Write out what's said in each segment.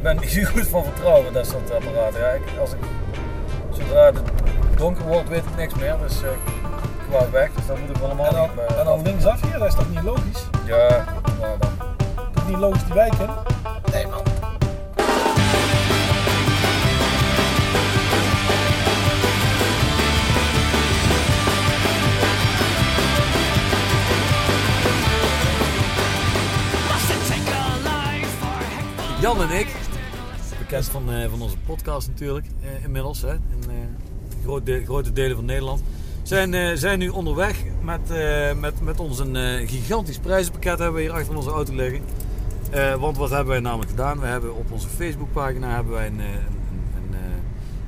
Ik ben niet zo goed van vertrouwen, dat soort apparaten. Ja, ik, als ik, zodra het donker wordt, weet ik niks meer. Dus eh, ik wou weg, dus dan moet ik wel allemaal en, dan, niet, eh, en dan linksaf hier, dat is toch niet logisch? Ja, nou dan. Toch niet logisch die wijk in? Nee man. Jan en ik, bekend van, eh, van onze podcast natuurlijk, eh, inmiddels, hè, in eh, grote, grote delen van Nederland, zijn, zijn nu onderweg met, met, met ons een gigantisch prijzenpakket hebben we hier achter onze auto liggen. Want wat hebben wij namelijk gedaan? We hebben op onze Facebookpagina hebben wij een, een,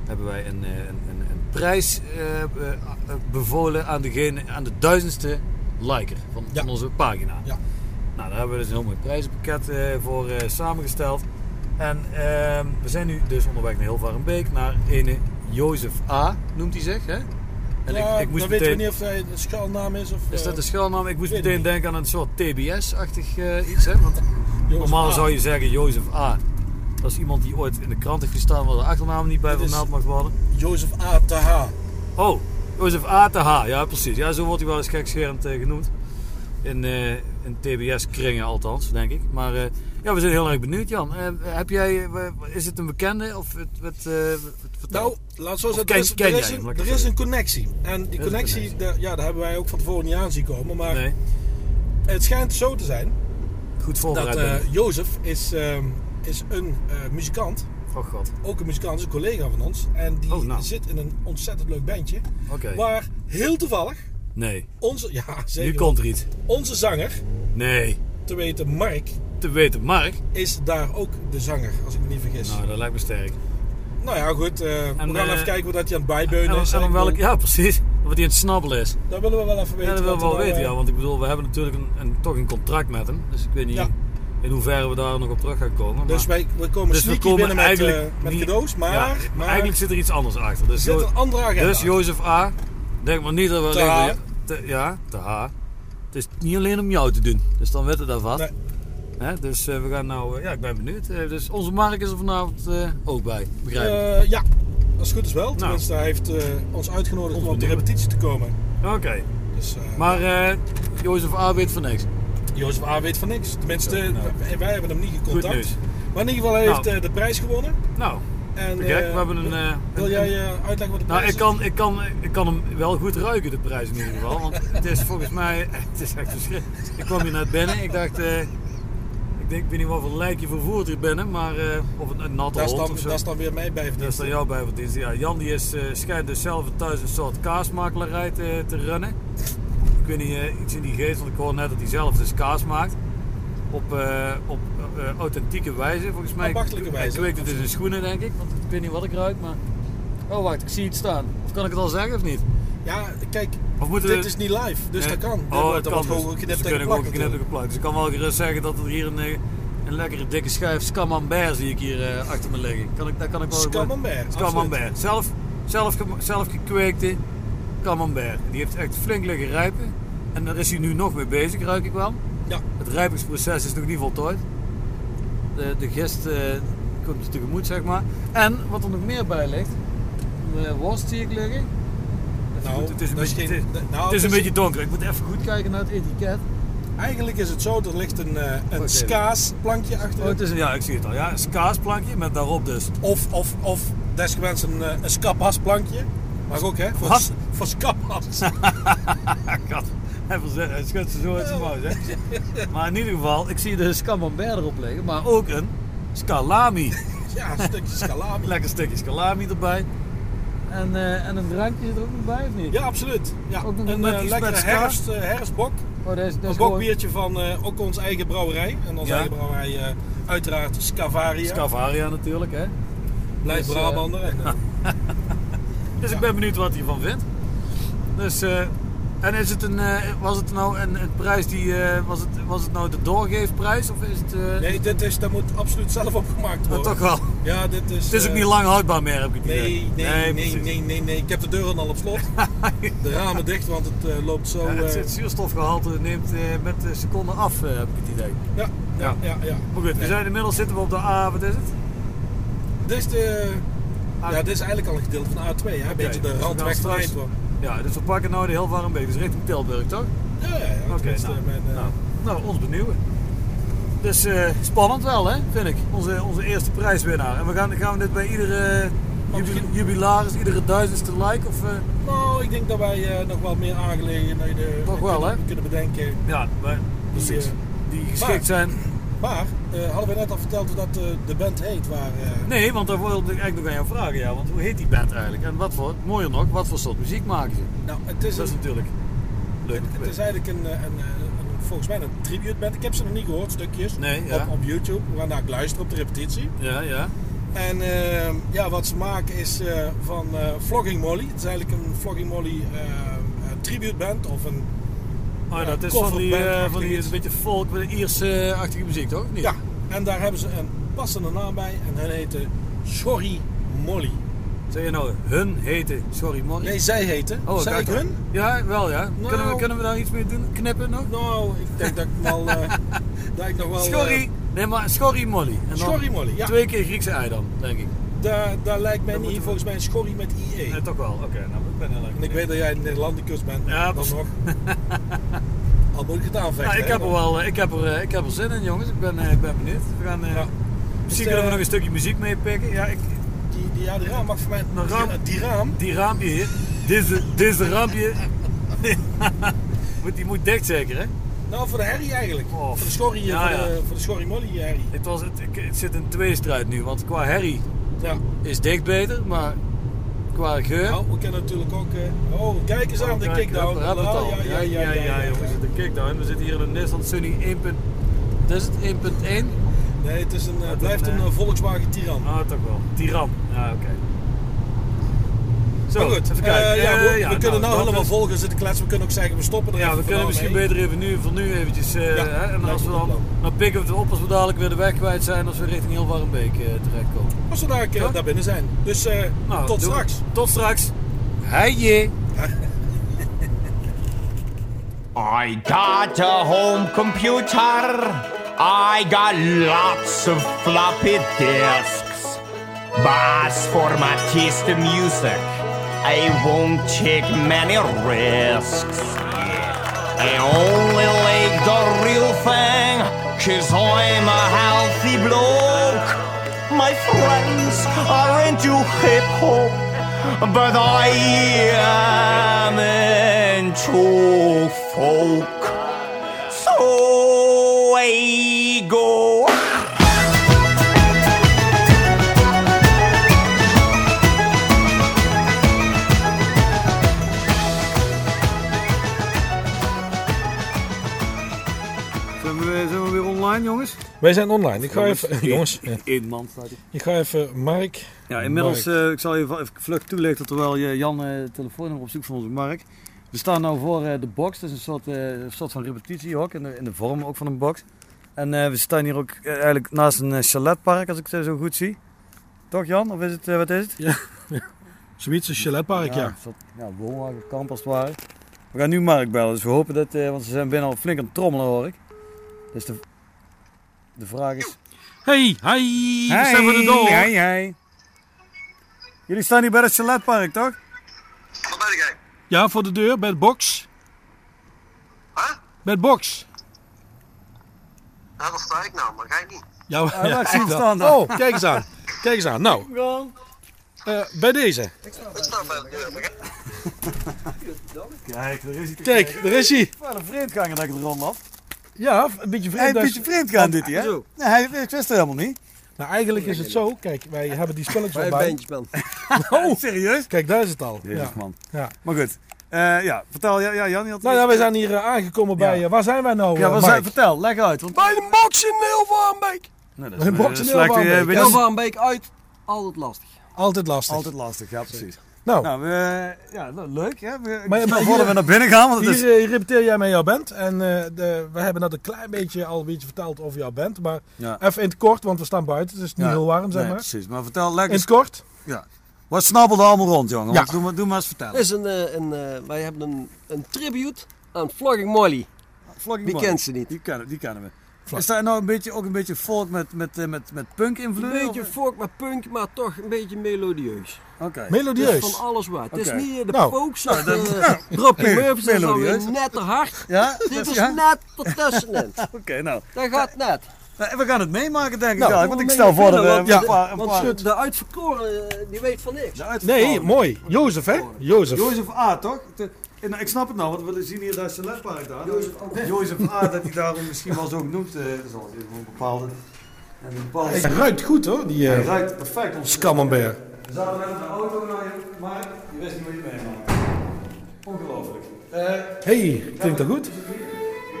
hebben wij een, een, een, een prijs bevolen aan, degene, aan de duizendste liker van, Ja. van onze pagina. Ja. Nou, daar hebben we dus een heel mooi prijzenpakket voor samengesteld. En ehm, we zijn nu dus onderweg naar Hilvarenbeek, naar ene Jozef A, noemt hij zich. Hè? En ja, ik, ik moest dan weten meteen, we niet of hij een schuilnaam is of... is dat eh, de schuilnaam? Ik moest meteen denken aan een soort TBS-achtig eh, iets. Hè? Want normaal A. zou je zeggen Jozef A. Dat is iemand die ooit in de krant heeft gestaan waar de achternaam niet bij vermeld mag worden. Jozef A. Taha. Oh, Jozef A. te H. Ja, precies. Ja, zo wordt hij wel eens gekscherend eh, genoemd. In, eh, in TBS-kringen althans, denk ik. Maar eh, ja, we zijn heel erg benieuwd, Jan. Eh, heb jij, eh, is het een bekende? Of het, het, het- vertel. Nou, laat zo zeggen, er, is, er, is een, er het is connectie. En die connectie, ja, daar hebben wij ook van tevoren niet aan zien komen. Maar nee, het schijnt zo te zijn goed dat voorbereid. ik. Jozef is, ehm, is een muzikant. oh god. Ook een muzikant, is een collega van ons. En die Oh, nou. zit in een ontzettend leuk bandje. Oké. Waar heel toevallig Nee, onze, ja nu zeker, komt er iets. onze zanger, Nee, te weten Mark, te weten, Mark. is daar ook de zanger, als ik me niet vergis. Nou, Nou, dat lijkt me sterk. ja, goed. eh, we gaan eh, even kijken hoe dat hij aan het En, bijbeunen en, is. en om welk, ja, precies. Wat hij aan het snabbelen is. Dat willen we wel even weten. Ja, dat willen we wel nou, weten, ja. Want ik bedoel, we hebben natuurlijk een, een, toch een contract met hem. Dus ik weet niet Ja. in hoeverre we daar nog op terug gaan komen. Dus maar, wij, we komen Dus we komen binnen met, eh, met cadeaus, maar, ja, maar eigenlijk zit er iets anders achter. er Dus, zit een andere agenda. dus Jozef A, denk maar niet dat we Te maar- te- ja, te H. Het is niet alleen om jou te doen. Dus dan weten we dat vast. Nee. Hè, dus eh, we gaan nou, eh, ja, ik ben benieuwd. Eh, dus onze Mark is er vanavond ook bij, begrijp ik. Ja, als het goed is wel. Tenminste, hij heeft ons uitgenodigd om op de repetitie te komen. Oké, Dus, maar Jozef A weet van niks. Jozef A weet van niks. Tenminste, Nou. wij, hebben hem niet gecontact. Maar in ieder geval, hij heeft Nou. de prijs gewonnen. Nou, En, We hebben een... wil jij uitleggen wat de Nou, prijs ik kan, ik, kan, ik kan hem wel goed ruiken, de prijs in ieder geval. Want het is volgens mij, het is echt verschrikkelijk. Ik kwam hier net binnen, ik dacht, ik, ik weet niet wat voor lijk je vervoert hier binnen, maar eh, of een, een natte Dat is, hond dan, of zo. dat is dan weer mijn Dat is bijverdienst. dan jouw bijverdienst. Ja, Jan die is, eh, schijnt dus zelf thuis een soort kaasmakelarij te, te runnen. Ik weet niet, eh, iets in die geest, want ik hoor net dat hij zelf dus kaas maakt. Op, op authentieke wijze, volgens mij. Ambachtelijke wijze, Hij kweekt het in zijn schoenen, denk ik. Want ik weet niet wat ik ruik, maar... Oh, wacht, ik zie het staan. Of kan ik het al zeggen of niet? Ja, kijk, dit we- is niet live, dus Nee. dat kan. Oh, dat het kan wordt gewoon Dus geknipt en gewoon geplakt geplakt. Dus ik kan wel gerust zeggen dat er hier een, eh, een lekkere dikke schijf camembert zie ik hier eh, achter me liggen. Kan ik, daar kan ik wel Camembert, Camembert. Zelf, zelf, zelf gekweekte camembert. Die heeft echt flink liggen rijpen. En daar is hij nu nog mee bezig, ruik ik wel. Ja, Het rijpingsproces is nog niet voltooid. De, de gist eh, komt je tegemoet, zeg maar. En wat er nog meer bij ligt, de worst zie ik liggen. Nou, goed, het is een, beetje, geen- het is- nou, het is een beetje donker. Ik moet even goed kijken naar het etiket. Eigenlijk is het zo, er ligt een, eh, een skaasplankje achter. Oh, het is een, ja, ik zie het al. Ja, een kaasplankje met daarop dus. Of, of, of desgewenst een, eh, een skapasplankje. Mag ook hè, voor, Wat? voor. God, hij, schudt ze zo uit zijn mouw, hè. Maar in ieder geval, ik zie de camembert erop liggen, maar ook een scalami. ja, een stukje scalami. Lekker stukje scalami erbij. En, eh, en een drankje zit er ook nog bij, of niet? Ja, absoluut. Ja, Ook nog een met eh, lekkere herfst, eh, herfstbok. Oh, deze Een bokbiertje van eh, ook onze eigen brouwerij. En onze Ja. eigen brouwerij eh, uiteraard Scavaria. Scavaria natuurlijk, hè. Blijf Dus, Brabander. En, Dus Ja. ik ben benieuwd wat hij ervan vindt. Dus, eh, En is het een, eh, was het nou een, een prijs die, eh, was, het, was het nou de doorgeefprijs of is het... eh, Nee, dit is, dat moet absoluut zelf opgemaakt worden. toch wel. Ja, dit is... Het is ook niet lang houdbaar meer, heb ik het Nee, idee. nee, nee, precies. nee, nee, nee, Ik heb de deuren al op slot. De ramen dicht, want het loopt zo... Ja, het, het zuurstofgehalte neemt met de seconden af, heb ik het idee. ja, ja, ja, ja. Maar goed, we zijn inmiddels zitten we op de A, wat is het? Dit is de... A- Ja, dit is eigenlijk al een gedeelte van de A2, hè? Een beetje dus de we randweg van Eindhoven. Ja, dus we pakken nou de heel Warmbeek, dus richting Tilburg, toch? Ja, ja, ja. Oké, tenminste, nou, eh, nou, nou, ons benieuwen. Dus eh, spannend wel, hè, vind ik. Onze, onze eerste prijswinnaar. En we gaan, gaan we dit bij iedere misschien- jubilaris, iedere duizendste like? Of, eh, Nou, ik denk dat wij nog wel meer aangelegenheden Toch wel, kunnen, hè? kunnen bedenken. ja, wij, precies. Die geschikt maar- zijn. Maar, hadden we net al verteld hoe dat eh, de band heet waar... eh, Nee, want daar wilde ik eigenlijk nog aan jou vragen. Ja, want hoe heet die band eigenlijk? En wat voor, mooier nog, wat voor soort muziek maken ze? Nou, het is, Dat is natuurlijk leuk. het is eigenlijk een, eh, een, eh, een- volgens mij een tribute band. Ik heb ze nog niet gehoord, stukjes. Nee, ja. op, op YouTube. We gaan daar luisteren op de repetitie. Ja, ja. En eh, ja, wat ze maken is eh, van eh Flogging Molly. Het is eigenlijk een Flogging Molly eh, eh, tribute band of een... Oh, Ja, dat is van die, eh, van die een beetje folk, met een Ierse-achtige muziek, toch? Niet? Ja, en daar hebben ze een passende naam bij en hun heette Sorry Molly. Zeg je nou, hun heten, sorry man. Nee, zij heten. Oh, Zei ik hun? Ja, wel ja. Nou. kunnen, we, kunnen we daar iets mee doen? Knippen nog? Nou, ik denk dat ik wel... eh, dat ik nog wel... eh, Schorry. Nee, maar Schorry Molly. En dan Schorry Molly, ja. Twee keer Griekse ei dan, denk ik. Daar, daar lijkt mij Dat niet volgens mij een Schorry met IE. Nee, toch wel. Oké, nou, ik ben heel erg En ik weet dat jij een Nederlandicus bent, Ja, dan nog. Al moet ik het aanvechten. Nou, ik, heb er wel, eh, ik, heb er, eh, ik heb er zin in, jongens. Ik ben, eh, ik ben benieuwd. We gaan, Ja. Misschien Dus, kunnen we nog een stukje muziek meepikken. Ja, ik, Die, die, ja, die raam mag voor mij... Een raam? Die, raam? die raampje hier. Deze, deze raampje. moet, die moet dicht zeker, hè? Nou, voor de herrie eigenlijk. Oh. Voor de Schorry, Ja, voor, ja. De, voor de Schorry Molly herrie. Het, was, het, het zit in tweestrijd nu. Want qua herrie Ja. is dicht beter. Maar qua geur... Nou, we kennen natuurlijk ook... eh, oh, kijk eens aan, de Kijk, kickdown. we het al. Ja, ja, ja, ja, ja, jongens, de kickdown. We zitten hier in een Nissan Sunny 1. Wat is het? 1.1? Nee, het is een, eh, Wat blijft een, een eh, Volkswagen Tiran. Ah, toch wel. Tiran. Ja, oké. Zo, maar goed, even kijken. eh, ja, we, we ja, kunnen nou, dat helemaal is- volgen zitten kletsen. We kunnen ook zeggen, we stoppen er Ja, even we kunnen misschien mee. beter even nu, voor nu eventjes... Ja, hè, en als we dan, dan pikken we het op als we dadelijk weer de weg kwijt zijn. Als we richting heel Warmbeek terechtkomen. Als we daar, daar binnen zijn. Dus Nou, tot we. straks. Tot straks. Heije. I got a home computer. I got lots of floppy disks. But for my taste in music, I won't take many risks. I only like the real thing, cause I'm a healthy bloke. My friends are into hip hop, but I am into folk. So I go. Zijn we, weer- zijn we weer online, jongens? Wij zijn online. Ik ga even... Jongens, ja. Eén man staat ik ga even Mark... Ja, inmiddels, Mark. eh, ik zal je even vlug toelichten terwijl je Jan eh, het telefoonnummer opzoekt van onze Mark. We staan nu voor de box, dat is een soort, een soort van repetitiehok in de, in de vorm ook van een box. En we staan hier ook eigenlijk naast een chaletpark als ik het zo goed zie. Toch Jan? Of is het, wat is het? Zoiets als Chaletpark, ja. Een soort ja, woonwagenkamp als het ware. We gaan nu Mark bellen, dus we hopen dat, want ze zijn binnen al flink aan het trommelen hoor ik. Dus de, de vraag is... Hey, hi, we staan voor de door. Hey, hey. Jullie staan hier bij het chaletpark toch? Wat ben jij? Ja, voor de deur, bij de box. Huh? Bij de box. Ja, dat sta ik nou, maar jij niet. Ja, Ja, ja, ik zie hem dat. staan daar. Oh, kijk eens aan. Kijk eens aan. Nou, eh, bij deze. Ik sta bij de deur, maar Kijk, daar is hij. Kijk, daar is hij. Wel een vreemdganger dat ik het rond had. Ja, een beetje Hij vreemd. een beetje vreemdgaan dit hier, hè? Zo. Nee, hij, ik wist het helemaal niet. Nou, eigenlijk is het zo. Kijk, wij hebben die spelletjes Bij al een bij. bandjesman. Oh, serieus? Kijk, daar is het al. Jezus, Ja. man. Ja. Maar goed. Eh, ja, vertel. Ja, ja, Jan, je had... Nou ja, wij zijn hier eh, aangekomen bij... Eh, waar zijn wij nou, Ja, zijn, vertel, leg uit. Want... Bij de box in Neelvaanbeek. Nee, box in Hilvaanbeek. eh, weet je- Heel Vaanbeek uit, altijd lastig. Altijd lastig. Altijd lastig, ja precies. Nou, Nou, we, ja, nou, leuk hè. We, Maar- voordat hier- we naar binnen gaan, want het is... hier, eh, hier repeteer jij met jouw band. En eh, de, we hebben net een klein beetje al een beetje verteld over jouw band. Maar Ja. even in het kort, want we staan buiten. Het is niet Ja. heel warm, zeg Nee, maar. precies. Maar vertel In lekker, het kort. wat snabbelde allemaal rond, jongen? Ja. Want Doe, maar, doe maar eens vertellen. Dit is een, eh, een, eh, wij hebben een, een tribute aan Flogging Molly. Vlogging Wie Molly. kent ze niet? Die kennen, die kennen we. Is dat nou een beetje, ook een beetje folk met, met, eh, met, met punk Een invloed? beetje folk met punk, maar toch een beetje melodieus. Oké. Het Melodieus. is van alles wat. Het is niet eh, de Nou, folks of de Dropping Murphys. Dat is net te hard. Ja? Dit is ja? net ertussenin. Oké, nou. Dat gaat net. Nou, We gaan het meemaken, denk ik. Nou, ja, want ik stel voor dat we een want, paar... Een want paar de uitverkoren, eh, die weet van niks. Nee, mooi. Jozef, hè? Jozef. Jozef A, toch? De- en, nou, ik snap het nou, want we zien hier dat Celestpark daar. Jozef A, dat hij daarom misschien wel zo genoemd eh dat is een bepaalde... En een bepaalde Hij ruikt goed hoor, die Hij eh ruikt perfect. Ons Camembert. We zaten in de auto naar je, maar je wist niet wat je meemaakt. Ongelooflijk. Eh Hey, klinkt dat goed?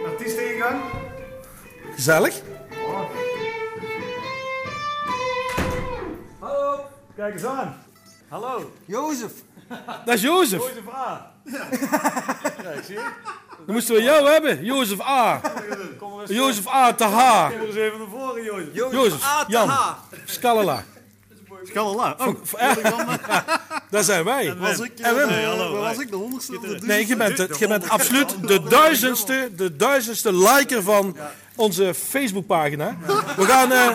artiest ingang. Gezellig. Hallo, Kijk eens aan. Hallo. Jozef. Dat is Jozef. Jozef A. Kijk, zie je? Dan moesten we jou hebben. Jozef A. Kom er eens, Jozef A. Taha. kom er eens even naar voren, Jozef. Jozef. Jan. Scalala. Scalala. Oh, Daar zijn wij. was ik, En eh, waar was ik de honderdste? de Nee, je bent, het- je bent absoluut de duizendste, de duizendste liker van onze Facebookpagina. We gaan, eh,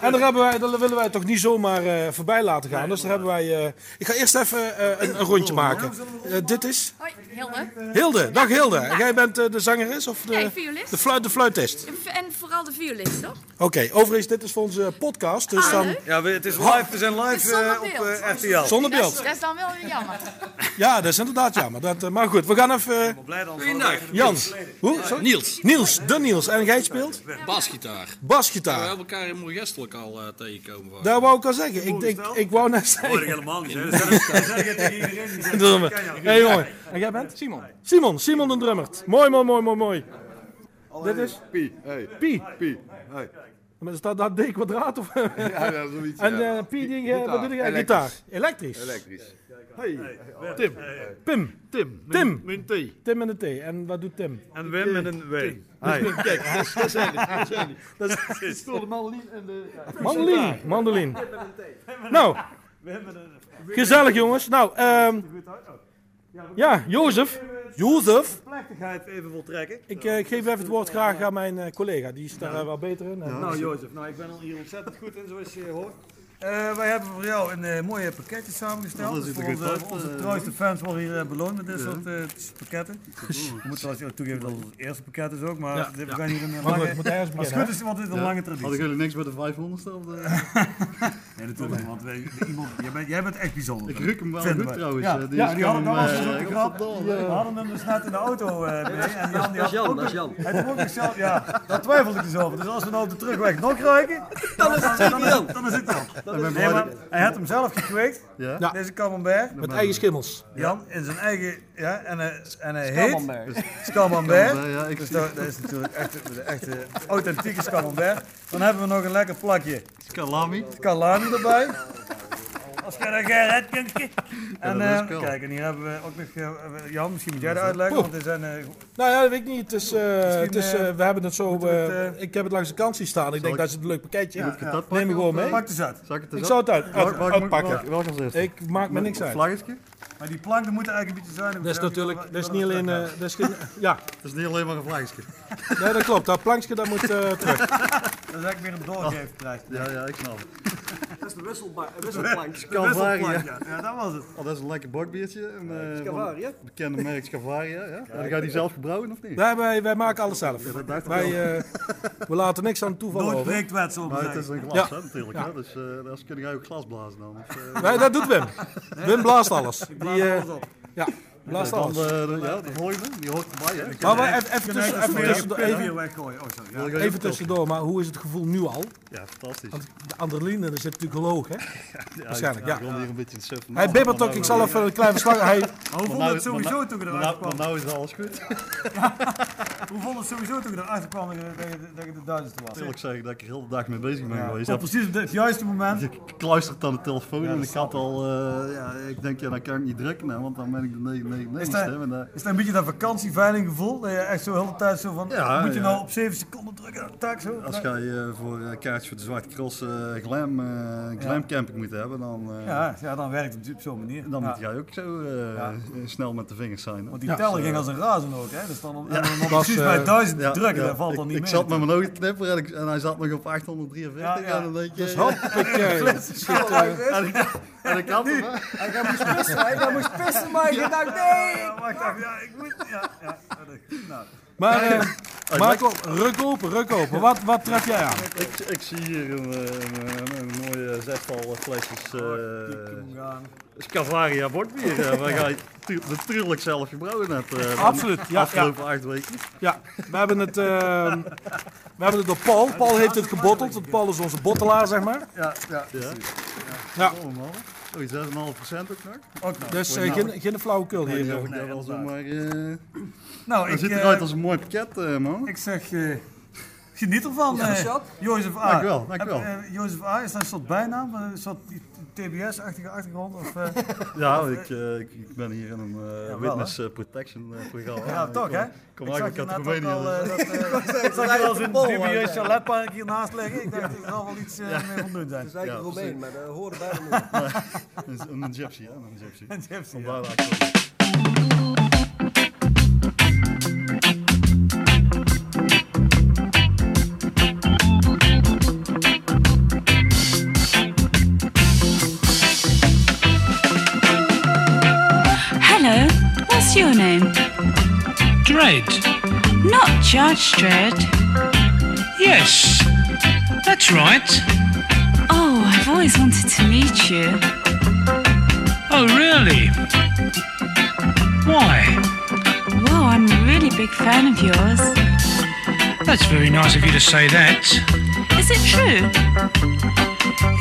en daar, hebben wij, daar willen wij toch niet zomaar eh, voorbij laten gaan. Dus daar hebben wij, eh, ik ga eerst even eh, een, een rondje maken. Eh, dit is Hoi, Hilde. Hilde. Dag Hilde. En jij bent de zangeres of de, Nee, violist. de, fluit, de fluitist? En vooral de violist, toch? Oké, overigens, dit is voor onze podcast. Dus Ah, dan. Ja, we, het is live, we zijn live op beeld. RTL. zonder Dat is, beeld. dat is dan wel weer jammer. Ja, dat is inderdaad jammer. Dat, maar goed, we gaan even... eh, Blij dan. Jan. Hoe? Sorry? Niels. Niels, de Niels. En jij speelt? Basgitaar. We Basgitaar. hebben elkaar in Moergestelijk al eh, tegenkomen. vaak. Daar wou ik al zeggen. Ik, ik, ik wou net zeggen. helemaal niet. hè. Dat zeg je tegen iedereen. Hé jongen. En jij bent? Simon. Simon, Simon de drummert. Mooi, mooi, mooi, mooi, mooi. Dit is? Pie. Hey. Pi. Pie. Hey. Maar is dat, dat D kwadraat of? Ja, ja, zoiets. en eh Pi, die, eh, wat doe jij? Elektrisch. Gitaar. Elektrisch. Elektrisch. Tim. Tim. Tim. Tim. Min T. Tim met een T. En wat doet Tim? En Wim met een W. Kijk, dat, dat zijn die. Dat zijn die. Dat is de mandolin en de... Mandoline. Mandoline. Nou. Gezellig jongens. Nou, ehm ja, Jozef. Jozef. plechtigheid even voltrekken. Ik, eh, ik geef even het woord graag aan mijn eh, collega. Die is daar eh, wel beter in. Nou Jozef, nou ik ben al hier ontzettend goed in zoals je hoort. Eh, wij hebben voor jou een eh, mooie pakketje samengesteld. Dat Dus voor onze, uit, onze trouwste fans worden hier eh, beloond met dit soort eh, pakketten. We moeten ook toegeven dat het het eerste pakket is ook, maar Ja, dit- we gaan hier een Maar lange... ergens Als het goed is, wordt dit een lange traditie. Hadden jullie niks met de 500 of de... Nee, natuurlijk, want wij, iemand, jij, bent, jij bent echt bijzonder. Ik ruik hem wel goed wij. trouwens. Ja, ja, is die hadden, hem, ook een grap. We hadden hem dus net in de auto eh mee. En Jan, die Dat had is Jan, ook is. Hij ook zichzelf, ja, daar twijfelde ik dus over. Dus als we nou op de terugweg nog ruiken, Dan is het dan is Jan. het, dan is het Nee, maar dat- hij had hem zelf gekweekt, Ja? Deze camembert. Met eigen schimmels. Jan, in zijn eigen, ja, en hij, en hij heet Camembert. Scamembert. Ja, Dus dat, dat is natuurlijk echt de echte authentieke Scamembert. Dan hebben we nog een lekker plakje Salami. Calami erbij. Als je dat Gerrit kunt. En dat is eh, cool. kijk, en hier hebben we ook nog, eh, Jan, misschien moet jij dat uitleggen, want er zijn eh, Nou ja, dat weet ik niet. Het is, eh, het is, eh, we hebben het zo. moeten we het, eh, eh, ik heb het langs de kant zien staan. Ik denk ik- dat is een leuk pakketje. Moet ik het dat Neem pakken me gewoon of, eh, mee. pak. Zal ik het Ik eens zou het uit, uit- uitpakken. Ik maak me niks uit. Vlaggetje? Maar die planken moeten eigenlijk een beetje zuinig Dat is natuurlijk, dat is niet alleen, eh, dat is ja, Dat is niet alleen maar een vlaggetje. nee, dat klopt. Dat plankje dat moet eh, terug. Dat is eigenlijk weer een doorgeefprijs. Ja, ja, ik snap het. Dat is de wisselba- wisselplank. Scavaria. Ja, ja, dat was het. Oh, dat is een lekker bokbiertje. Een, eh, Scavaria? bekende merk Scavaria. Ja? Dan gaat hij zelf gebrouwen of niet? Nee, wij, wij maken alles zelf. dat dacht ik Wij, eh, we laten niks aan toeval Nooit over. breekt wet, zo Maar het is een glas, Ja. hè, natuurlijk. Ja. Hè? Dus uh, als kun jij ook glas blazen dan. Of, eh, Nee, dat doet Wim. Wim blaast alles. Die, op. ja. Dan, alles. eh, ja, die hoort erbij, hè? Maar we- even, even, tussen, even, tussendoor, even, Even. Oh. Ja. Tussendoor, maar hoe is het gevoel nu al? Ja, fantastisch. Want de adrenaline dat zit natuurlijk hoog, hè? Waarschijnlijk, ja. Ik wil hier een beetje de suffen. Hij bibbert ook, ik zal even een klein verslag... Hij, Maar hoe vond het sowieso maar toen Maar nou, maar kwam? nou is alles goed. Hoe vond het sowieso toen je erachter kwam dat je, je de duizendste was? Eerlijk ik dat ik er heel de dag mee bezig ben Ja, geweest. op precies op het juiste moment. Ik kluistert aan de telefoon Ja, en dat ik had al, eh, ja, ik denk ja, dan kan ik niet drukken, hè, want dan ben ik de 999 Is dat- eh, Is dat een beetje dat vakantieveiling gevoel? Dat je echt zo de hele tijd zo van, Ja, moet je ja. nou op 7 seconden drukken? Tak zo? als je eh, voor uh, kaartjes voor de Zwarte Cross eh, glam, eh, glam camping moet hebben, dan, eh, Ja, ja, dan werkt het op zo'n manier. dan Ja. moet jij ook zo eh, Ja. snel met de vingers zijn. hè. Want die Ja, teller ging eh, als een razen ook, hè? Dus dan, was, precies eh, bij duizend Ja, drukken, ja. dat valt dan ik, niet ik mee. zat met mijn ogen te knipperen en, ik- en hij zat nog op 843 Ja, ja. en dan denk je... dus ik, ik had hem, hè. Hij moest pissen, hij moest pissen, maar ik dacht nee. Ja, wacht even, ja, ik moet... Ja, ja. Nou, Maar eh, Marco, ruk open, ruk open. Wat, wat tref jij aan? Ik, ik zie hier een, eh, een, een mooie zestal flesjes uh, gaan. Scavaria bordbier. eh, waar jij tu- natuurlijk zelf gebrouwen hebt. eh, Absoluut, de ja, afgelopen acht weken. Ja, we hebben het, eh, we hebben het door Paul. Paul heeft het gebotteld. want Paul is onze bottelaar, zeg maar. Ja, ja. Ja, Ja. Oh, 6,5% ook nog. Ook nog. dus eh, geen, geen flauwekul Nee, hier. ik daar wel zomaar... eh Nou, ik, ziet eh, eruit als een mooi pakket, man. ik zeg, geniet ervan. Ja. Jozef A. Dank u wel, dank u wel. Eh, Jozef A, is dat een soort bijnaam? Een soort TBS-achtige achtergrond? Of, eh, Ja, ik, eh, ik, ik ben hier in een eh, wel, witness protection programma. ja, toch kom- hè? Ik kom eigenlijk uit Roemenië. al, dus- dat, ik zag je wel eens een dubieus chaletpark hiernaast liggen. Ik dacht, er zal wel iets mee van doen zijn. Het is eigenlijk Ja, Romein, maar dat hoorde bijna niet. Een, een gypsy, hè? Een gypsy. En Jeffsy, what's your name? Dread? Not Judge Dredd. Yes, that's right. Oh, I've always wanted to meet you. Oh, really? Why? Well, I'm a really big fan of yours. That's very nice of you to say that. Is it true?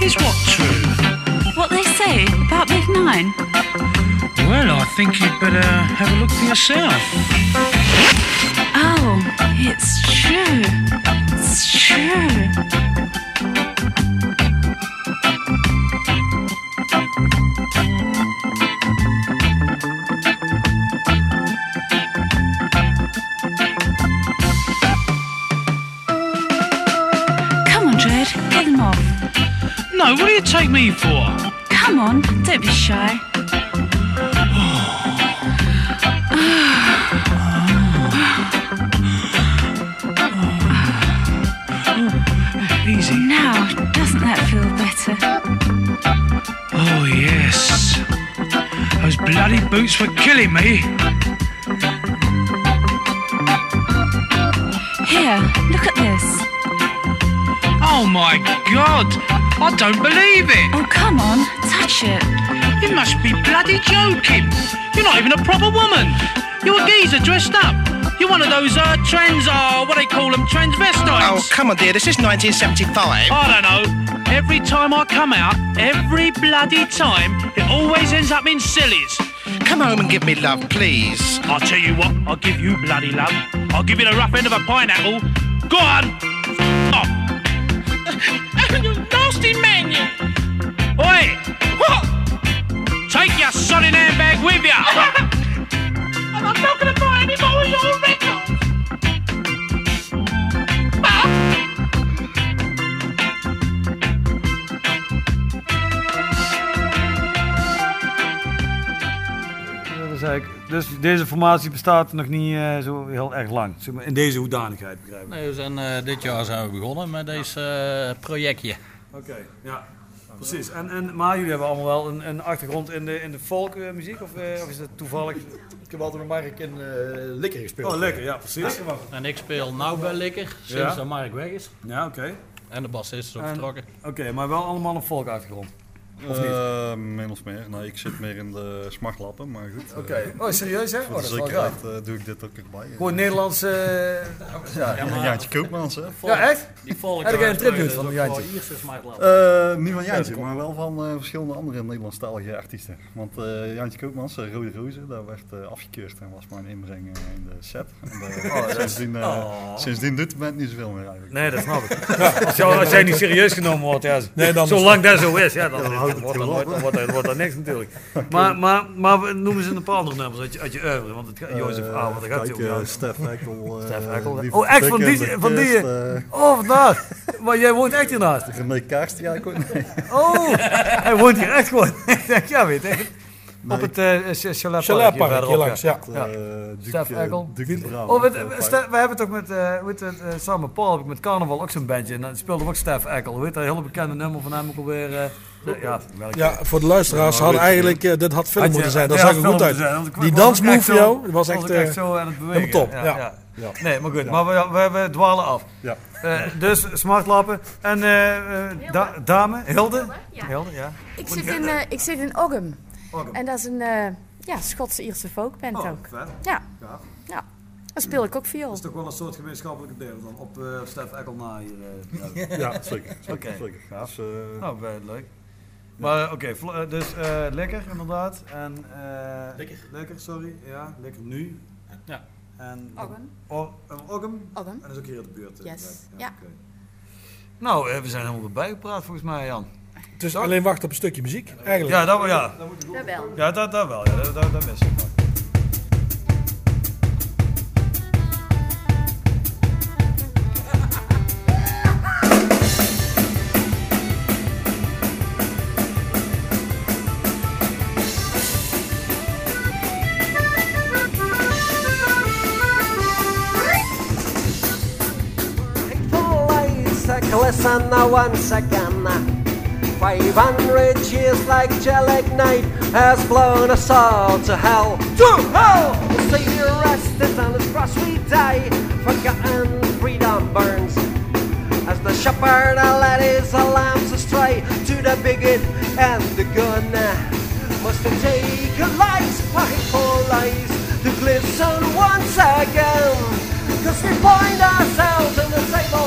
Is what true? What they say about Big Nine? Well, I think you'd better have a look for yourself. Oh, it's true. It's true. Come on, Dredd, get them off. No, what do you take me for? Come on, don't be shy. Boots were killing me. Here, look at this. Oh, my God. I don't believe it. Oh, come on, touch it. You must be bloody joking. You're not even a proper woman. You're a geezer dressed up. You're one of those uh, trans, uh, what they call them, transvestites. Oh, come on, dear. This is 1975. I don't know. Every time I come out, every bloody time, it always ends up in sillies. Come home and give me love, please. I'll tell you what, I'll give you bloody love. I'll give you the rough end of a pineapple. Go on! Off! you nasty man, you! Oi! What? Take your sodding handbag with you! I'm not gonna buy any more of your records! Zei ik. Dus deze formatie bestaat nog niet eh, zo heel erg lang. Zeg maar in deze hoedanigheid, begrijp ik. Nee, we zijn, eh, dit jaar zijn we begonnen met deze eh, projectje. Oké, ja. Precies. En, en, maar jullie hebben allemaal wel een, een achtergrond in de, in de folkmuziek, of, eh, of is het toevallig? Ik heb altijd met Mark in uh, Likker gespeeld. Oh, lekker, ja, precies. En ik speel nou bij Likker, sinds Ja. dat Mark weg is. Ja, oké. En de bassist is ook En- vertrokken. Oké, maar wel allemaal een folkachtergrond. Of niet? Eh, min of meer. Nou, ik zit meer in de smartlappen, maar goed. Oké. eh, Oh, serieus, hè? Voor Oh, de zekerheid eh, doe ik dit ook erbij. Gewoon Nederlands. eh, ja. Ja, Jaantje Koopmans, hè? Ja, echt? Die volk Heb jij een tribute van Jantje? Ierse. Eh, niet van Jantje, maar wel van eh, verschillende andere Nederlandstalige artiesten. Want eh Jantje Koopmans, Rode Rozen, daar werd afgekeurd en was maar een inbreng in de set. En, Oh, sindsdien, Oh. sindsdien doet de band niet zoveel meer eigenlijk. Nee, dat snap ik. Als, jou- als jij niet serieus genomen wordt, ja. Nee, dan is- zolang dat zo is, ja, dan, Ja, dan dan houdt het wordt, nooit, dan hè. wordt, wordt niks natuurlijk. Maar, maar, maar we noemen ze een paar andere nummers uit je, uit je oeuvre. Want het, gaat- Jozef A, want daar gaat het kijk, over. eh. Stef Eckel. eh, Stef Eckel. Oh, echt van die, van die. Oh, vandaar. Maar jij woont echt hiernaast. René Kaarst, ja, ik ook nee. Oh, hij woont hier echt gewoon. Ik denk, ja, weet je. Op het uh. Chaletpark, hier langs, ja. ja. Eh, Stef Eckel. Oh, we, we, hebben toch met, eh weet eh, samen met Paul, heb ik met Carnaval ook zo'n bandje. En dan speelde ook Stef Eckel. Weet je, een hele bekende nummer van hem ook alweer. Eh, de- ja, welke- Ja, voor de luisteraars weet je, eigenlijk, eh, dit had film Had je- moeten zijn. Dat zag er goed uit. zijn, Die dansmove jou, was echt, eh, echt zo aan het bewegen. top. Ja, Ja. ja. Nee, maar goed. Ja. Maar we, we, we dwalen af. Ja. Eh, dus smartlappen. En eh, eh, da- dame, Hilde? Ja. Hilde, ja. Ik zit in, eh, ik zit in Ogham. Ogham. En dat is een eh, ja, Schotse-Ierse folkband Oh, ook. vet. Ja. Ja. Dan speel ik ook viool. Dat is toch wel een soort gemeenschappelijke deel dan op eh Stef Eckel na hier. eh, Ja, zeker. Oké, gaaf. Dus, eh, nou, wel leuk. Maar oké, vl- eh, dus eh, lekker inderdaad. En, eh, Lekker. Lekker, sorry. Ja, lekker nu. Ja. En. En dat is ook hier in de buurt. eh, Yes. inderdaad. Ja. oké. Nou, eh, we zijn helemaal erbij gepraat volgens mij, Jan. Dus alleen wachten op een stukje muziek, eigenlijk. Ja, dat, ja. Dat wel. Ja, dat, dat wel. Ja, dat, dat, dat mis ik. Once again. Five hundred years like gelignite has blown us all to hell. To hell! The Savior rested on his cross we die. Forgotten freedom burns. As the shepherd led his lambs astray to the bigot and the gun. Must have taken lies, hateful lies, to glisten once again. Cause we find ourselves in the same old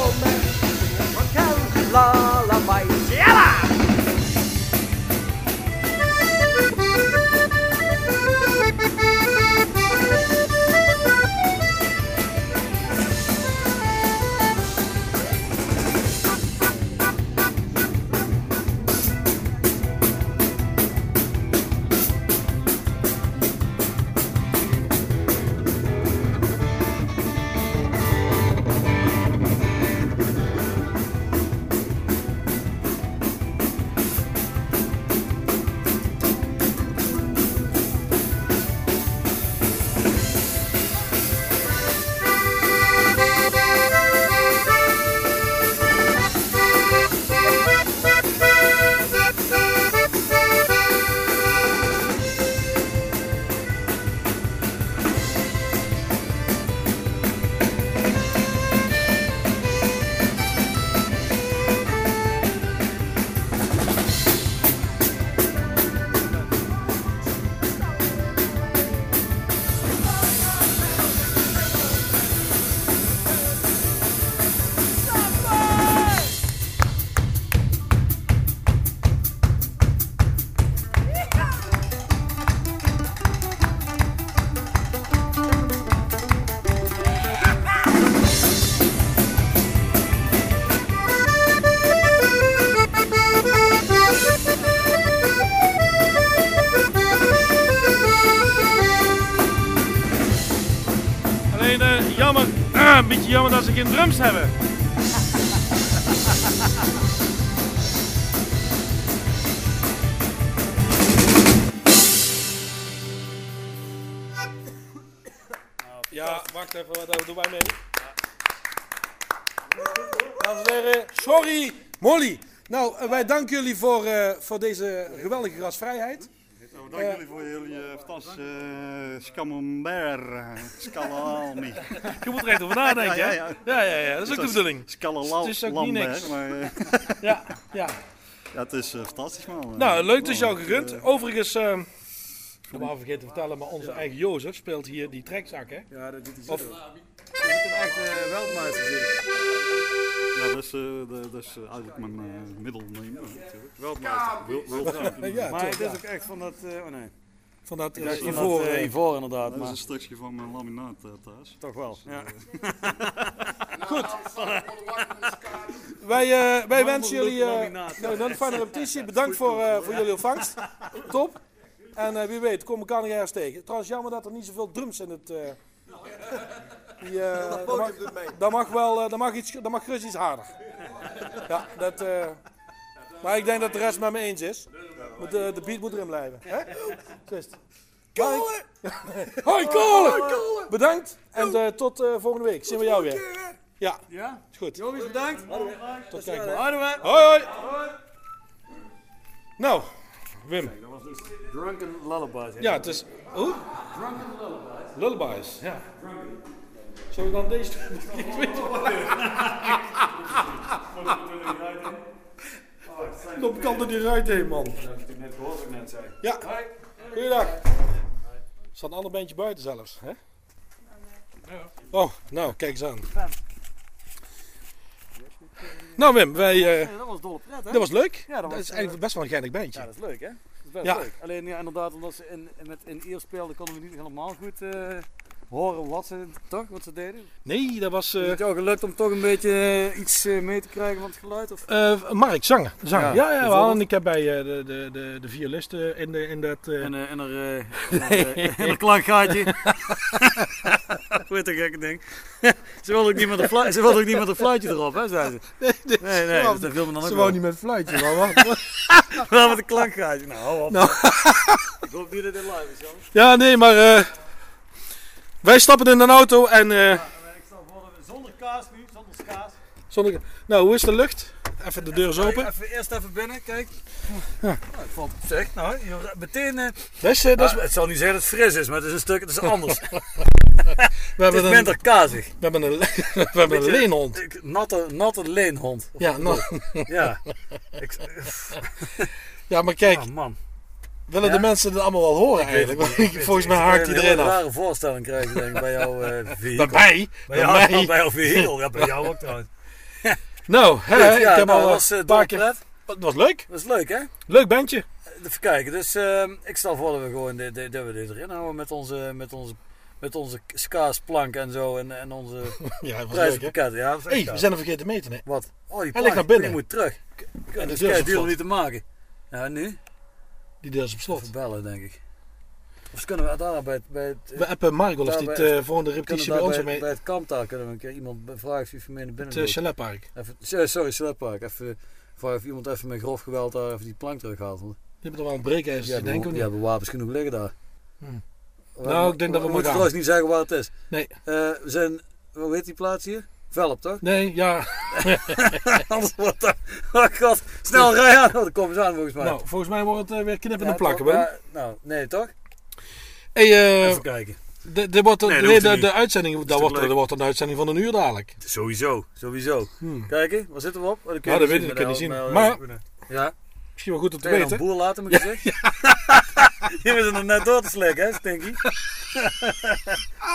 drums. Ja, wacht even, wat doen wij mee? Dames en heren, sorry, Molly. Nou, eh, wij danken jullie voor, eh, voor deze geweldige gastvrijheid. Dank jullie voor jullie eh, fantastische uh, scamembert. Scalalmi. Je moet er echt over nadenken, hè? Ja, ja, ja, dat is ook de bedoeling. Het is ook niet niks. Maar, eh, Ja, ja. Ja, het is eh, fantastisch man. Nou, leuk dat is jou gegund. Overigens, eh ik heb al vergeten te vertellen, maar onze eigen Jozef speelt hier die trekzak, hè? Ja, dat doet hij Of, zo. Dat is een uh, zie ik. Ja, dat is, eh, dat, dat is eh, eigenlijk mijn eh middelneem natuurlijk. Ja, maar dit is ja. ook echt van dat... eh, oh nee. Van dat Ik eh, dat, eh, ivoren inderdaad. Dat is een stukje van mijn laminaat thuis. toch wel. Ja. Goed. Wij, eh, wij wensen jullie eh, nou, een fijne repetitie. Bedankt voor, eh, voor jullie ontvangst. Top. En eh, wie weet, komen we elkaar nog ergens tegen. Trouwens, jammer dat er niet zoveel drums in het... die, eh, dat, mag, dat mag wel, eh, dat mag, iets, dat mag gerust iets harder. Ja, dat... eh, maar ik denk dat de rest het met me eens is. Moet, de beat moet erin blijven. Hè? Just. Hoi, Hoi Kolen! Bedankt en eh, tot eh, volgende week. Zien we jou weer. Ja, Ja? is goed. Jongens, bedankt. Tot kijk Hoi, maar. hoi. Nou, Wim. Dat was dus Drunken Lullabies. Ja, het is... Hoe? Drunken Lullabies. Lullabies, ja. Zullen we dan deze... Wel. Loop ik altijd die ruit heen, man. Dat heb ik net gehoord wat ik net zei. Ja. Goeiedag. Er staat een ander bandje buiten zelfs, hè? Oh, nou, kijk eens aan. Nou Wim, wij... eh, dat was dolle pret, hè? dat was leuk. Ja, dat dat was, is eigenlijk best wel een geinig bandje. Ja, dat is leuk, hè? Dat is best Ja. leuk. Alleen ja, inderdaad, omdat ze in, met, in eer speelden, konden we niet helemaal goed eh, horen wat ze, toch, wat ze deden. Nee, dat was... Is eh het jou gelukt om toch een beetje eh, iets eh, mee te krijgen van het geluid? Of? Mark, zanger. zanger. Ja, Ja, ja. En ik heb bij de, de, de, de violisten in, de, in dat... En, er, eh, en er, eh, en er klankgaatje. Heet dat gekke ding? ze wilde ook niet met een fluitje, ze wilde ook niet met een fluitje erop, hè, zei ze. Nee, nee, nee, nee dus dat viel me dan ook Ze wou niet met het fluitje, maar wat? Wel met een klankgaatje. Nou, hou op. Nou. Ik hoop niet dat dit live is, jongens. Ja, nee, maar wij stappen in een auto en eh, Ik sta voor zonder kaas nu, zonder kaas. zonder... Nou, hoe is de lucht? Even de deur is open. Even, eerst even binnen, kijk. Ja. Nou, het valt op zich. Nou, meteen... eh, Dat is, eh, dat is- ah, het zal niet zeggen dat het fris is, maar het is een stuk het is anders. We het is een- minder kazig. We hebben een, we hebben een Beetje- leenhond. ik- Natte, natte leenhond. Ja, nou. Ja. Ik, Ja, maar kijk, Oh, man. Willen Ja? de mensen het allemaal wel horen Ik het eigenlijk? ik Volgens mij haakt Ik hij dat je af. een rare voorstelling krijgen denk ik, bij jouw vehikel. Bij mij? Bij Bij jou, bij jouw vehikel. Ja, bij jou ook trouwens. Nou, hè, ik heb nou, al dat eh, was, eh, een paar keer... Het was leuk. Dat is leuk, hè? Leuk bandje. Even kijken, dus ehm, ik stel voor dat we gewoon dit, dit, dat we dit erin houden met onze, met onze, met onze skaas plank en zo en, en onze Ja, dat was prijzenpakketten. Ja, dat hey, we zijn er vergeten mee te nemen. Wat? Oh, die Hij ligt naar plank, binnen. die moet terug. En de dat is op duur om niet te maken. Ja, nu? Die deur is op slot. Even bellen, denk ik. Of kunnen we daar bij het... Bij het We appen Margot of die bij- het, eh, volgende repetitie bij ons daar mee... Bij het kamp daar kunnen we een keer iemand vragen of hij mee naar binnen Het uh, Chaletpark. Eh, sorry, Chaletpark. Even vragen of iemand even met grof geweld daar even die plank terughaalt. Die hebben er wel een breekijzer, hebben, denk ik die hebben wapens genoeg liggen daar. Hmm. Nou, ik denk dat we we moeten trouwens niet zeggen waar het is. Nee. Eh, we zijn, hoe heet die plaats hier? Velp, toch? Nee, ja. Anders wordt dat... Oh god, snel rij aan. Oh, dan komen ze aan volgens mij. Nou, volgens mij wordt het eh, weer knippen Ja, en plakken, toch? Nou, nee, toch? Hey, eh, Even kijken. de, de, wordt, Nee, dat de, de uitzending, Dat dat wordt, dat wordt een uitzending van een uur dadelijk. Sowieso, sowieso. Hmm. Kijken, waar zitten we op? Oh, kun Ja, dat weet ik, zien, dat kan niet de- zien. Maar- Ja. Misschien wel goed om te weten. boer laten, mijn gezicht? Je bent er net door te slikken, hè, Stinky?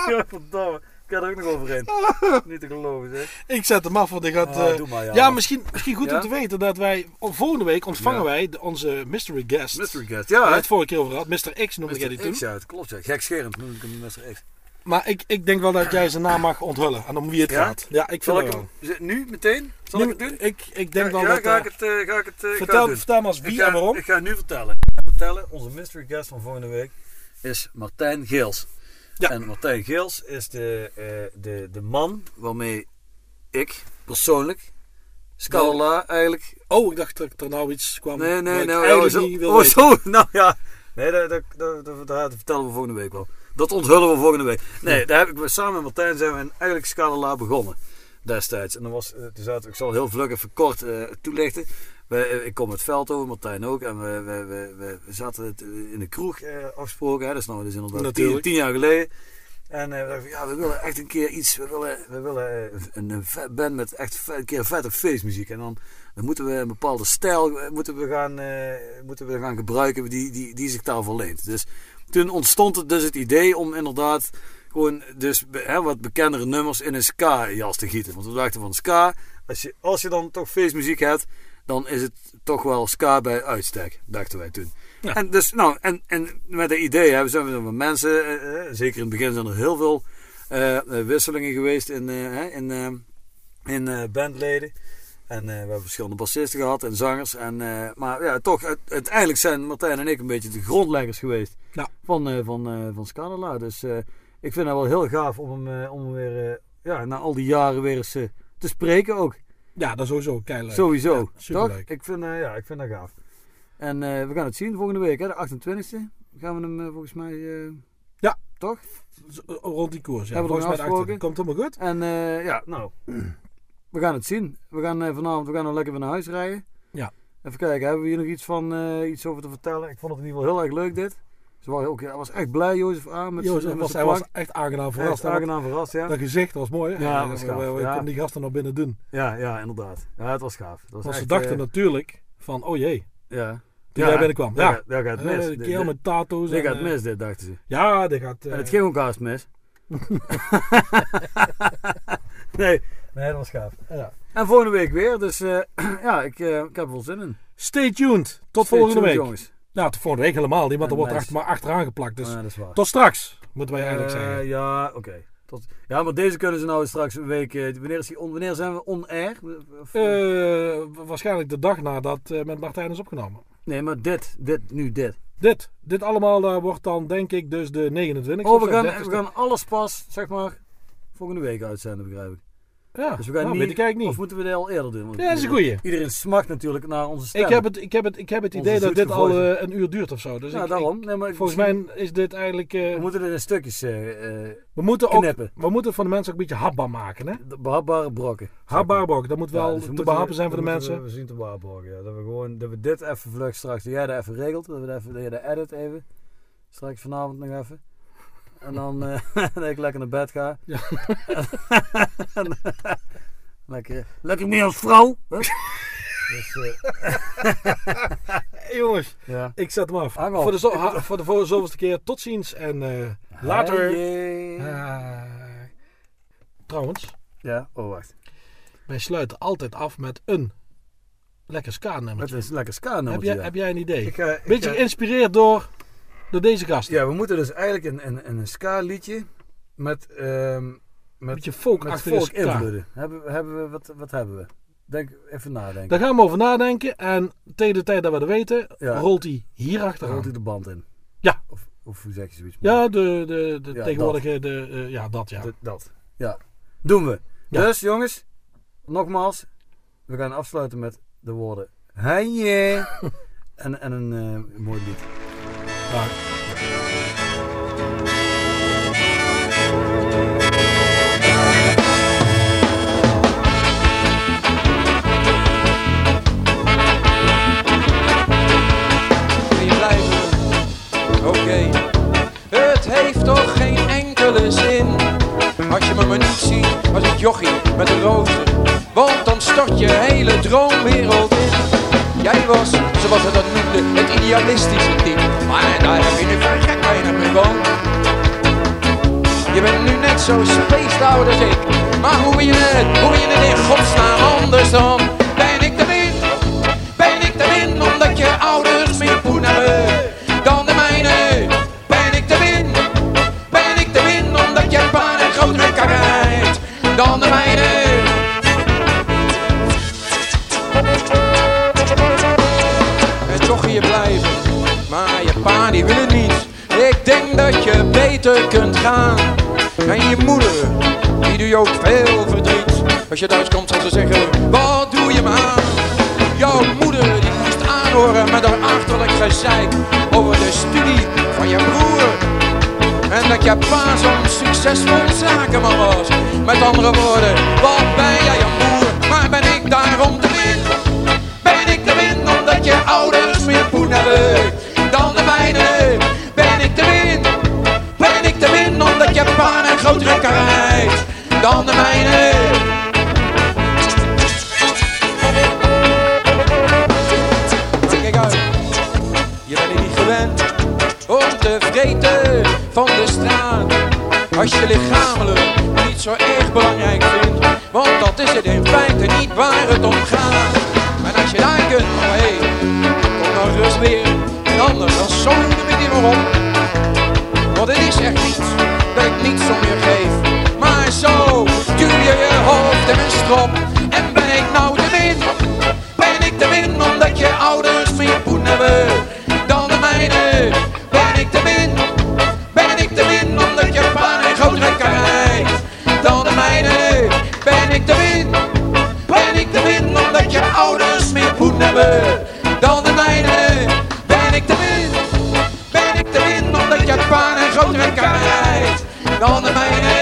ja, verdomme. Ik ga er ook nog overheen. Niet te geloven, zeg. Ik zet hem af, want ik had... Ah, eh, maar, ja. ja, misschien, misschien goed Ja? om te weten dat wij... Volgende week ontvangen Ja. wij de- onze mystery guest. Mystery guest, ja. het vorige keer over had. Mr. X noemde jij die toen. X, ja, klopt, ja. Gekscherend noem ik hem Mr. X. Maar ik, ik denk wel dat jij zijn naam mag onthullen. En om wie het gaat. Ja, ik Zal vind ik wel. hem nu meteen? Zal Nu- ik het doen? Ik, ik denk wel ja, dat... ga eh, ik het, eh, ga ik het, eh, vertel, doen. vertel maar eens Ik wie ga- en waarom. Ik ga nu vertellen. Ik vertellen, onze mystery guest van volgende week is Martijn Geels. Ja. En Martijn Geels is de, eh, de, de man waarmee ik persoonlijk, Scalala eigenlijk... Oh, ik dacht dat er nou iets kwam. Nee, nee, ik nou, zo, oh, zo, nou ja. Nee, dat, dat, dat, dat, dat vertellen we volgende week wel. Dat onthullen we volgende week. Nee, daar heb ik samen met Martijn zijn we eigenlijk Scalala begonnen destijds. En dan was, eh, toen zaten, ik zal heel vlug even kort eh, toelichten. We, eh, ik kom het veld over, Martijn ook. En we, we, we, we, zaten het, eh, in de kroeg eh, afgesproken. Hè. Dat is nou dus inderdaad tien, tien jaar geleden. En eh, we dachten, ja, we willen echt een keer iets. We willen, we willen eh, een, band met echt een keer vette feestmuziek. En dan, dan moeten we een bepaalde stijl moeten we gaan, eh, moeten we gaan gebruiken die, die, die zich daarvoor leent. Dus toen ontstond het dus het idee om inderdaad gewoon dus hè, wat bekendere nummers in een ska-jas te gieten. Want we dachten van ska, als je, als je dan toch feestmuziek hebt, dan is het toch wel ska bij uitstek, dachten wij toen. En, dus, nou, en, en met dat idee hebben zijn we met mensen, eh, eh, zeker in het begin zijn er heel veel eh, eh, wisselingen geweest in, eh, in, in eh, bandleden. En eh, we hebben verschillende bassisten gehad en zangers. En, eh, maar ja, toch, uit- uiteindelijk zijn Martijn en ik een beetje de grondleggers geweest van, eh van, eh van Scandala. Dus eh, ik vind het wel heel gaaf om hem, om hem weer, eh, ja, na al die jaren weer eens te spreken ook. Ja, dat is sowieso keihard. Sowieso, Ja, toch? Ik vind, eh, ja, ik vind dat gaaf. En eh, we gaan het zien volgende week, hè, de 28e. Gaan we hem eh, volgens mij... Ja. Toch? Rond die koers, ja. Hebben we Volgens mij de afgesproken. 28. Komt helemaal goed. En ja, nou, we gaan het zien. We gaan vanavond we gaan nog lekker weer naar huis rijden. Ja. Even kijken, hebben we hier nog iets, van, iets over te vertellen? Ik vond het in ieder geval heel erg leuk dit. Ze waren ook, hij was echt blij, Jozef A. Met Jozef was, hij was echt aangenaam verrast. Echt aangenaam verrast, ja. Dat gezicht was mooi. hè? Ja, dat was gaaf, ja. kon die gasten nog binnen doen? Ja, ja, inderdaad. Ja, het was gaaf. Het was Want ze echt, dachten eh, natuurlijk van, oh jee. Ja. Toen Ja, jij binnenkwam. dat Ja, gaat- dat gaat Eh, mis. Een dit- met tato's. Dit gaat eh, mis, dit dachten ze. Ja, dit gaat... En het ging ook haast mis. nee, nee, dat was gaaf. Ja. En volgende week weer, dus ja, ik, ik heb er wel zin in. Stay tuned. Tot Stay volgende tuned, week. jongens. Nou, tot volgende week helemaal niet, want er wordt er achter, maar achteraan geplakt. Dus Ja, dat is waar. tot straks, moeten wij eigenlijk Eh, zeggen. Ja, oké. Tot- Ja, maar deze kunnen ze nou straks een week... eh, wanneer, is die on, wanneer zijn we on-air? Of- Eh, waarschijnlijk de dag nadat eh met Martijn is opgenomen. Nee, maar dit, dit, nu dit. Dit, dit allemaal eh, wordt dan denk ik dus de 29 Oh, we gaan, we gaan alles pas, zeg maar, volgende week uitzenden, begrijp ik. Ja, dus we gaan nou, niet, weet ik eigenlijk niet. Of moeten we dit al eerder doen? Want Ja, dat is een goeie. Iedereen smacht natuurlijk naar onze stem. Ik heb, het, ik, heb het, ik heb het Onze idee dat dit al eh, een uur duurt of zo. Dus Ja, ik- daarom. Nee, maar volgens mij is dit eigenlijk... eh, We moeten dit in stukjes eh, we, moeten ook, knippen. we moeten het van de mensen ook een beetje hapbaar maken. Hè? De behapbare brokken. Hapbare brokken, dat moet wel Ja, dus we te moeten- behappen zijn voor de dat mensen. We, we zien te behapbaar, ja. Dat we gewoon, dat we dit even vlug straks, dat jij dat even regelt. Dat we dat even, dat je dat edit even. Straks vanavond nog even. En dan eh, dat ik lekker naar bed ga. Ja. En, lekker, lekker meer als vrouw. hè? Dus, eh, Hey, jongens, Ja. ik zet hem af. Voor de, zo, voor de voor- zoveelste keer, tot ziens en eh, later. Hey, trouwens, ja, oh wacht. wij sluiten altijd af met een lekker ska-nummer. Het is een lekker ska Heb, jij, heb jij een idee? Ik, ik, Beetje geïnspireerd door, door deze gast. Ja, we moeten dus eigenlijk een, een, een ska liedje met, ehm met, Beetje folk met folk invloeden. Hebben, hebben we, wat, wat hebben we? Denk even nadenken. Daar gaan we over nadenken. En tegen de tijd dat we dat weten, Ja. rolt hij hier Dan achteraan. rolt hij de band in. Ja. Of, of hoe zeg je zoiets? Ja, de, de, de Ja, tegenwoordige, de, eh, ja, dat ja. Dat, dat. Ja. Doen we. Ja. Dus jongens, nogmaals, we gaan afsluiten met de woorden Hey yeah. en, en een eh, mooi lied. Blijven? Oké. Het heeft toch geen enkele zin Als je me maar niet ziet als het jochie met een rozen Want dan stort je hele droomwereld in Jij was, zoals we dat noemden, het idealistische type. Maar daar heb je nu voor gek weinig mee van Je bent nu net zo spaced out als ik Maar hoe ben je het, hoe ben je het in godsnaam anders je kunt gaan. En je moeder, die doe je ook veel verdriet. Als je thuis komt zal ze zeggen, wat doe je me aan? Jouw moeder die moest aanhoren met haar achterlijk gezeik over de studie van je broer. En dat je pa zo'n succesvol zakenman was. Met andere woorden, wat ben jij een boer? Maar ben ik daarom te wind? Ben ik de wind omdat je ouders meer poen hebben dan de mijne. Kijk uit, je bent niet gewend om te vreten van de straat. Als je lichamelijk niet zo erg belangrijk vindt, want dat is het in feite niet waar het om gaat. En als je daar kunt, oh hey, kom dan rust weer. En anders dan zonder met die op. Want het is echt niets dat ik niets om je geef. Zo duw je je hoofd mijn strop. En ben ik nou de min? Ben ik de min omdat je ouders meer poen hebben dan de mijne? Ben ik de min? Ben ik de min omdat je pa een grotere krijgt dan de mijne? Ben ik de min? Ben ik de min omdat je ouders meer poen hebben dan de mijne? Ben ik de min? Ben ik de min omdat je pa een grotere krijgt dan de mijne?